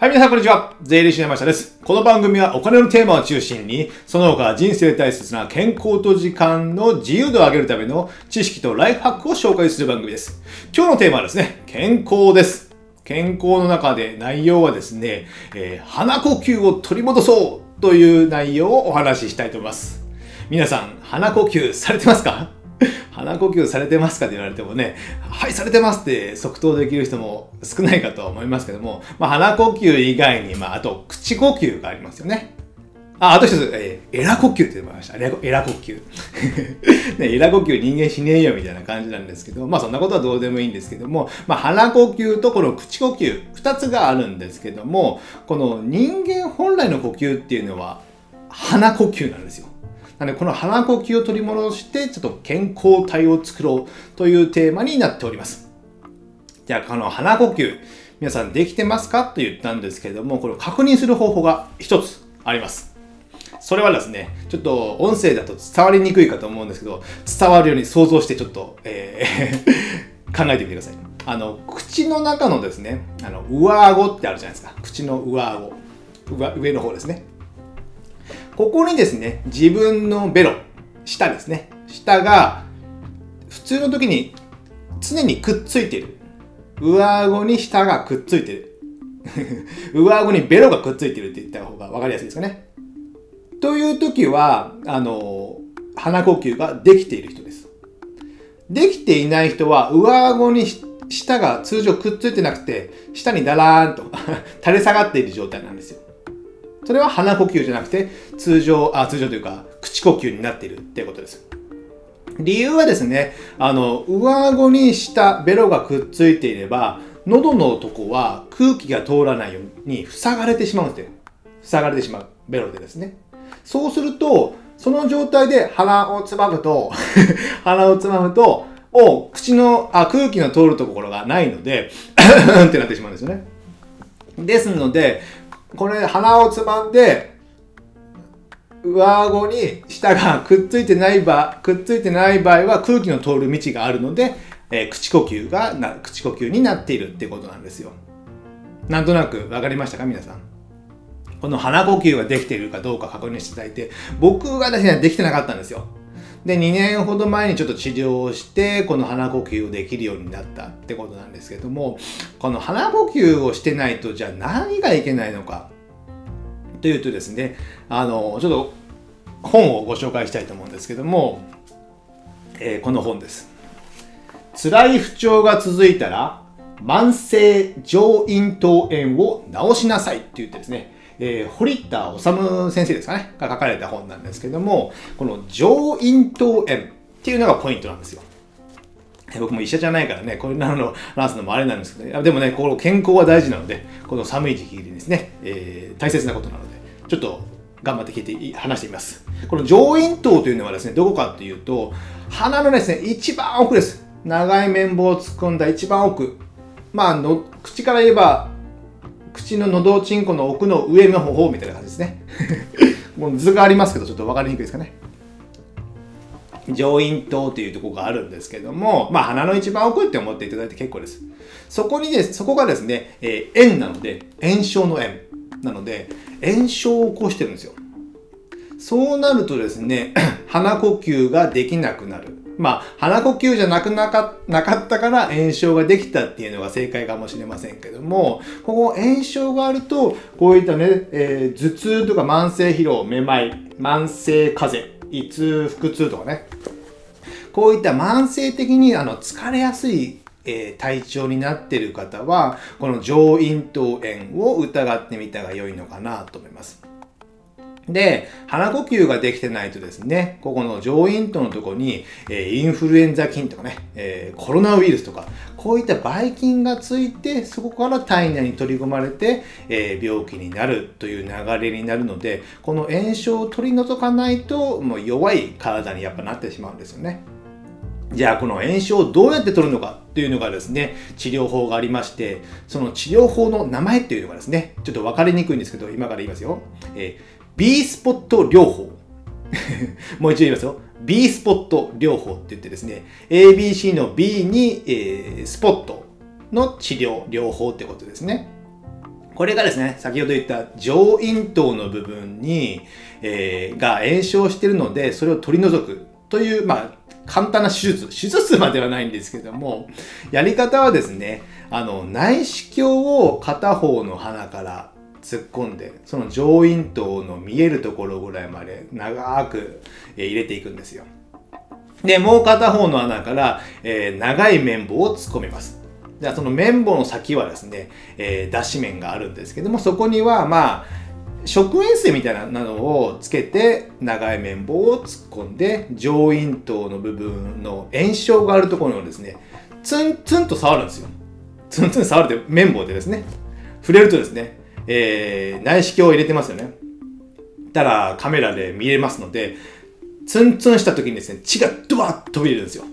はい、皆さんこんにちは。税理士の山下です。この番組はお金のテーマを中心に、その他人生大切な健康と時間の自由度を上げるための知識とライフハックを紹介する番組です。今日のテーマはですね、健康です。健康の中で内容はですね、えー、鼻呼吸を取り戻そうという内容をお話ししたいと思います。皆さん、鼻呼吸されてますか？鼻呼吸されてますかって言われてもね、はい、されてますって即答できる人も少ないかとは思いますけども、まあ、鼻呼吸以外に、まあ、あと口呼吸がありますよね。あ、あと一つ、えー、エラ呼吸って言いました。エラ呼吸。ね、エラ呼吸人間しねえよみたいな感じなんですけど、まあそんなことはどうでもいいんですけども、まあ鼻呼吸とこの口呼吸、二つがあるんですけども、この人間本来の呼吸っていうのは鼻呼吸なんですよ。なので、この鼻呼吸を取り戻して、ちょっと健康体を作ろうというテーマになっております。じゃあ、この鼻呼吸、皆さんできてますかと言ったんですけれども、これを確認する方法が一つあります。それはですね、ちょっと音声だと伝わりにくいかと思うんですけど、伝わるように想像してちょっと、えー 考えてみてください。あの、口の中のですね、あの、上顎ってあるじゃないですか。口の上顎。上の方ですね。ここにですね、自分のベロ、舌ですね。舌が普通の時に常にくっついている。上顎に舌がくっついてる。上顎にベロがくっついてるって言った方が分かりやすいですかね。という時は、あの、鼻呼吸ができている人です。できていない人は上顎に舌が通常くっついてなくて、下にだらーんと垂れ下がっている状態なんですよ。それは鼻呼吸じゃなくて、通常、あ、通常というか、口呼吸になっているっていうことです。理由はですね、あの、上顎に下、ベロがくっついていれば、喉のとこは空気が通らないように塞がれてしまうんですよ。塞がれてしまう。ベロでですね。そうすると、その状態で鼻をつまむと 鼻をつまむと、お口のあ空気の通るところがないので ってなってしまうんですよね。ですので、これ鼻をつまんで、上顎に舌が くっついてない場、くっついてない場合は空気の通る道があるので、えー、口呼吸がな、口呼吸になっているってことなんですよ。なんとなく分かりましたか？皆さん。この鼻呼吸ができているかどうか確認していただいて、僕がですね、できてなかったんですよ。で、2年ほど前にちょっと治療をして、この鼻呼吸をできるようになったってことなんですけども、この鼻呼吸をしてないと、じゃあ何がいけないのか？というとですね、あの、ちょっと本をご紹介したいと思うんですけども、えー、この本です。辛い不調が続いたら、慢性上咽頭炎を治しなさいって言ってですね、えー、堀田治先生ですかね、が書かれた本なんですけども、この上咽頭炎っていうのがポイントなんですよ。僕も医者じゃないからね、これなの話すのもあれなんですけど、ね、でもね、この健康は大事なので、この寒い時期にですね、えー、大切なことなので、ちょっと頑張って聞いて、話してみます。この上咽頭というのはですね、どこかというと、鼻のですね、一番奥です。長い綿棒を突っ込んだ一番奥。まあの、口から言えば口の喉ちんこの奥の上の方みたいな感じですね もう図がありますけどちょっと分かりにくいですかね上咽頭というところがあるんですけども、まあ鼻の一番奥って思っていただいて結構です。そこにです、そこがですね、えー、炎なので、炎症の炎なので、炎症を起こしてるんですよ。そうなるとですね、鼻呼吸ができなくなる。まあ、鼻呼吸じゃなくなかなかったから炎症ができたっていうのが正解かもしれませんけども、ここ炎症があると、こういったね、えー、頭痛とか慢性疲労、めまい、慢性風邪、胃痛、腹痛とかね、こういった慢性的にあの疲れやすいえ、体調になってる方は、この上咽頭炎を疑ってみたが良いのかなと思います。で、鼻呼吸ができてないとですね、ここの上咽頭のとこに、えー、インフルエンザ菌とかね、えー、コロナウイルスとか、こういったばい菌がついて、そこから体内に取り込まれて、えー、病気になるという流れになるので、この炎症を取り除かないと、もう弱い体にやっぱなってしまうんですよね。じゃあこの炎症をどうやって取るのかというのがですね、治療法がありまして、その治療法の名前っていうのがですね、ちょっと分かりにくいんですけど、今から言いますよ。えー B スポット療法。もう一度言いますよ。B スポット療法って言ってですね、ABC の B に、えー、スポットの治療、療法ってことですね。これがですね、先ほど言った上咽頭の部分に、えー、が炎症してるので、それを取り除くという、まあ、簡単な手術、手術まではないんですけども、やり方はですね、あの、内視鏡を片方の鼻から突っ込んで、その上咽頭の見えるところぐらいまで長く入れていくんですよ。で、もう片方の穴から、えー、長い綿棒を突っ込みます。じゃあその綿棒の先はですね、えー、脱脂面があるんですけども、そこにはまあ、食塩水みたいなのをつけて長い綿棒を突っ込んで上咽頭の部分の炎症があるところをですねツンツンと触るんですよツンツン触るって綿棒でですね触れるとですね、えー、内視鏡を入れてますよね。たらカメラで見れますのでツンツンした時にですね血がドワッと飛び出るんですよ。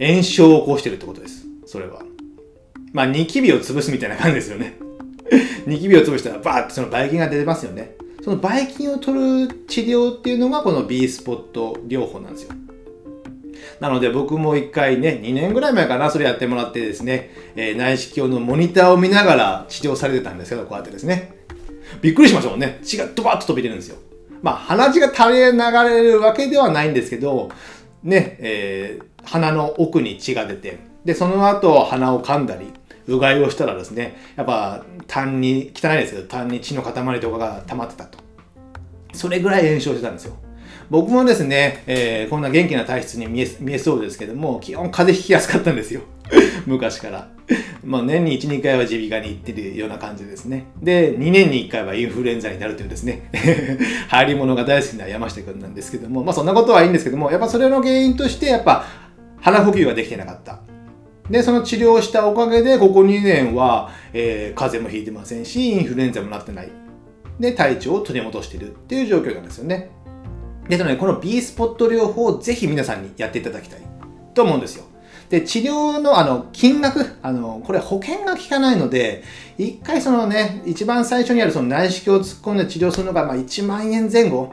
炎症を起こしてるってことです。それは。まあニキビを潰すみたいな感じですよね。ニキビを潰したらバーってそのばい菌が出てますよね。そのばい菌を取る治療っていうのがこの B スポット療法なんですよ。なので僕も一回ね、2年ぐらい前かな、それやってもらってですね、えー、内視鏡のモニターを見ながら治療されてたんですけど、こうやってですね。びっくりしましたもんね。血がドバッと飛び出るんですよ。まあ、鼻血が垂れ流れるわけではないんですけど、ね、えー、鼻の奥に血が出て、で、その後鼻を噛んだり、うがいをしたらですね、やっぱ痰に、汚いですけど、痰に血の塊とかが溜まってたと。それぐらい炎症してたんですよ。僕もですね、えー、こんな元気な体質に見え見えそうですけども、基本風邪ひきやすかったんですよ。昔から。まあ年に1、2回は耳鼻科に行ってるような感じですね。で、2年に1回はインフルエンザになるというですね、入り物が大好きな山下くんなんですけども、まあそんなことはいいんですけども、やっぱそれの原因として、やっぱ鼻呼吸ができてなかった。で、その治療したおかげで、ここ2年は、えー、風邪もひいてませんし、インフルエンザもなってない。で、体調を取り戻してるっていう状況なんですよね。で、そのね、この B スポット療法をぜひ皆さんにやっていただきたいと思うんですよ。で、治療のあの、金額、あの、これ保険が効かないので、一回そのね、一番最初にあるその内視鏡を突っ込んで治療するのが、まあ1万円前後、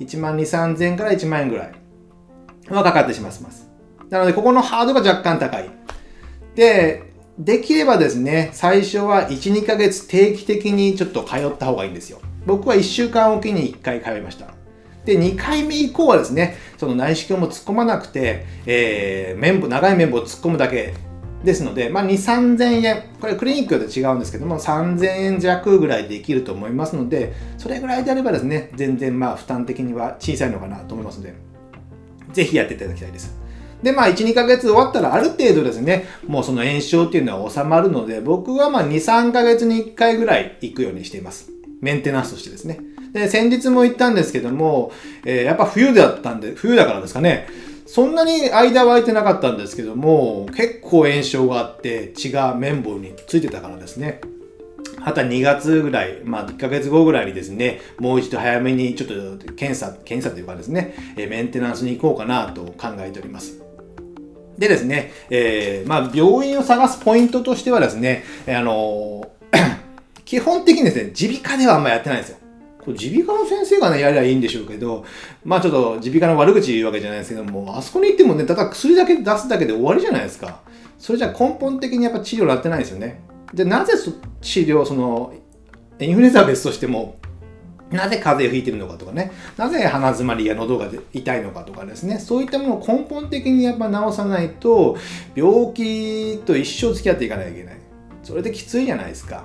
1万2、3000から1万円ぐらいはかかってしまいます。なので、ここのハードが若干高い。で、できればですね、最初は1、2ヶ月定期的にちょっと通った方がいいんですよ。僕は1週間おきに1回通いました。で、2回目以降はですね、その内視鏡も突っ込まなくて、えー、綿棒、長い綿棒を突っ込むだけですので、まあ、2、3000円、これクリニックで違うんですけども、3000円弱ぐらいできると思いますので、それぐらいであればですね、全然まあ負担的には小さいのかなと思いますので、ぜひやっていただきたいです。で、まあ、1、2ヶ月終わったら、ある程度ですね、もうその炎症っていうのは収まるので、僕はまあ、2、3ヶ月に1回ぐらい行くようにしています。メンテナンスとしてですね。で、先日も言ったんですけども、えー、やっぱ冬だったんで、冬だからですかね、そんなに間は空いてなかったんですけども、結構炎症があって、血が綿棒についてたからですね。また2月ぐらい、まあ1ヶ月後ぐらいにですね、もう一度早めにちょっと検査、検査というかですね、メンテナンスに行こうかなと考えております。でですね、えー、まあ、病院を探すポイントとしてはですね、あの 基本的にですね、耳鼻科ではあんまやってないんですよ。耳鼻科の先生がね、やりゃいいんでしょうけど、まあちょっと耳鼻科の悪口言うわけじゃないですけども、あそこに行ってもね、ただ薬だけ出すだけで終わりじゃないですか。それじゃ根本的にやっぱ治療になってないですよね。で、なぜ治療、その、インフルエンザは別としても、なぜ風邪をひいてるのかとかね、なぜ鼻づまりや喉が痛いのかとかですね、そういったものを根本的にやっぱ治さないと、病気と一生付き合っていかないといけない。それできついじゃないですか。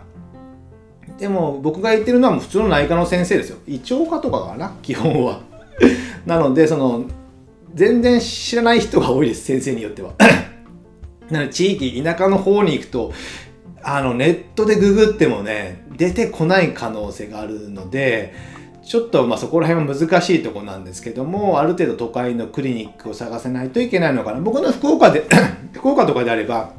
でも僕が言ってるのはもう普通の内科の先生ですよ。胃腸科とかかな、基本は。なので、その、全然知らない人が多いです、先生によっては。なので、地域、田舎の方に行くと、あの、ネットでググってもね、出てこない可能性があるので、ちょっとまそこら辺は難しいとこなんですけども、ある程度都会のクリニックを探せないといけないのかな。僕の福岡で 福岡とかであれば、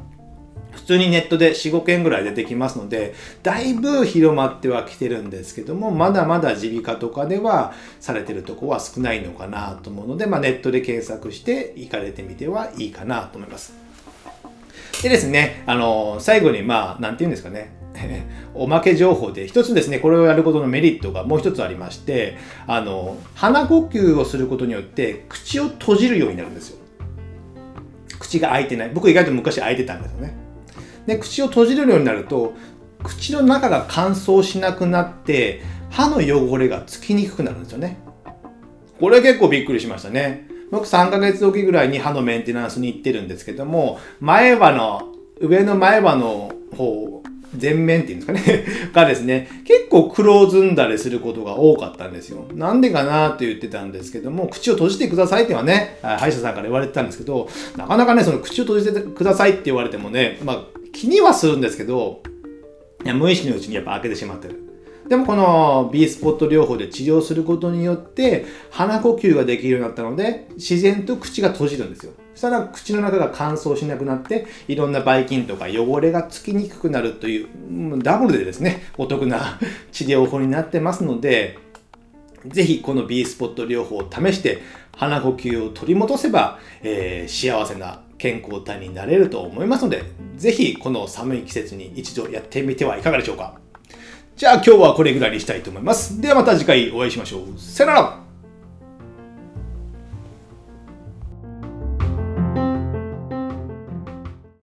通にネットで4、5件ぐらい出てきますので、だいぶ広まってはきてるんですけども、まだまだ耳鼻科とかではされてるとこは少ないのかなと思うので、まあ、ネットで検索して行かれてみてはいいかなと思います。でですね、あの、最後に、まあ、なんて言うんですかね。おまけ情報で一つですね、これをやることのメリットがもう一つありまして、あの、鼻呼吸をすることによって口を閉じるようになるんですよ。口が開いてない。僕意外と昔開いてたんですよね。で、口を閉じるようになると、口の中が乾燥しなくなって歯の汚れがつきにくくなるんですよね。これ結構びっくりしましたね。僕3ヶ月おきぐらいに歯のメンテナンスに行ってるんですけども前歯の上の前歯の方前面っていうんですかね。がですね、結構黒ずんだりすることが多かったんですよ。なんでかなって言ってたんですけども、口を閉じてくださいってはね、歯医者さんから言われてたんですけど、なかなかね、その口を閉じてくださいって言われてもね、まあ気にはするんですけど、いや無意識のうちにやっぱ開けてしまってる。でもこの B スポット療法で治療することによって鼻呼吸ができるようになったので自然と口が閉じるんですよ。そしたら口の中が乾燥しなくなっていろんなばい菌とか汚れがつきにくくなるというダブルでですねお得な 治療法になってますのでぜひこの B スポット療法を試して鼻呼吸を取り戻せば、えー、幸せな健康体になれると思いますのでぜひこの寒い季節に一度やってみてはいかがでしょうかじゃあ今日はこれぐらいにしたいと思います。ではまた次回お会いしましょう。さよなら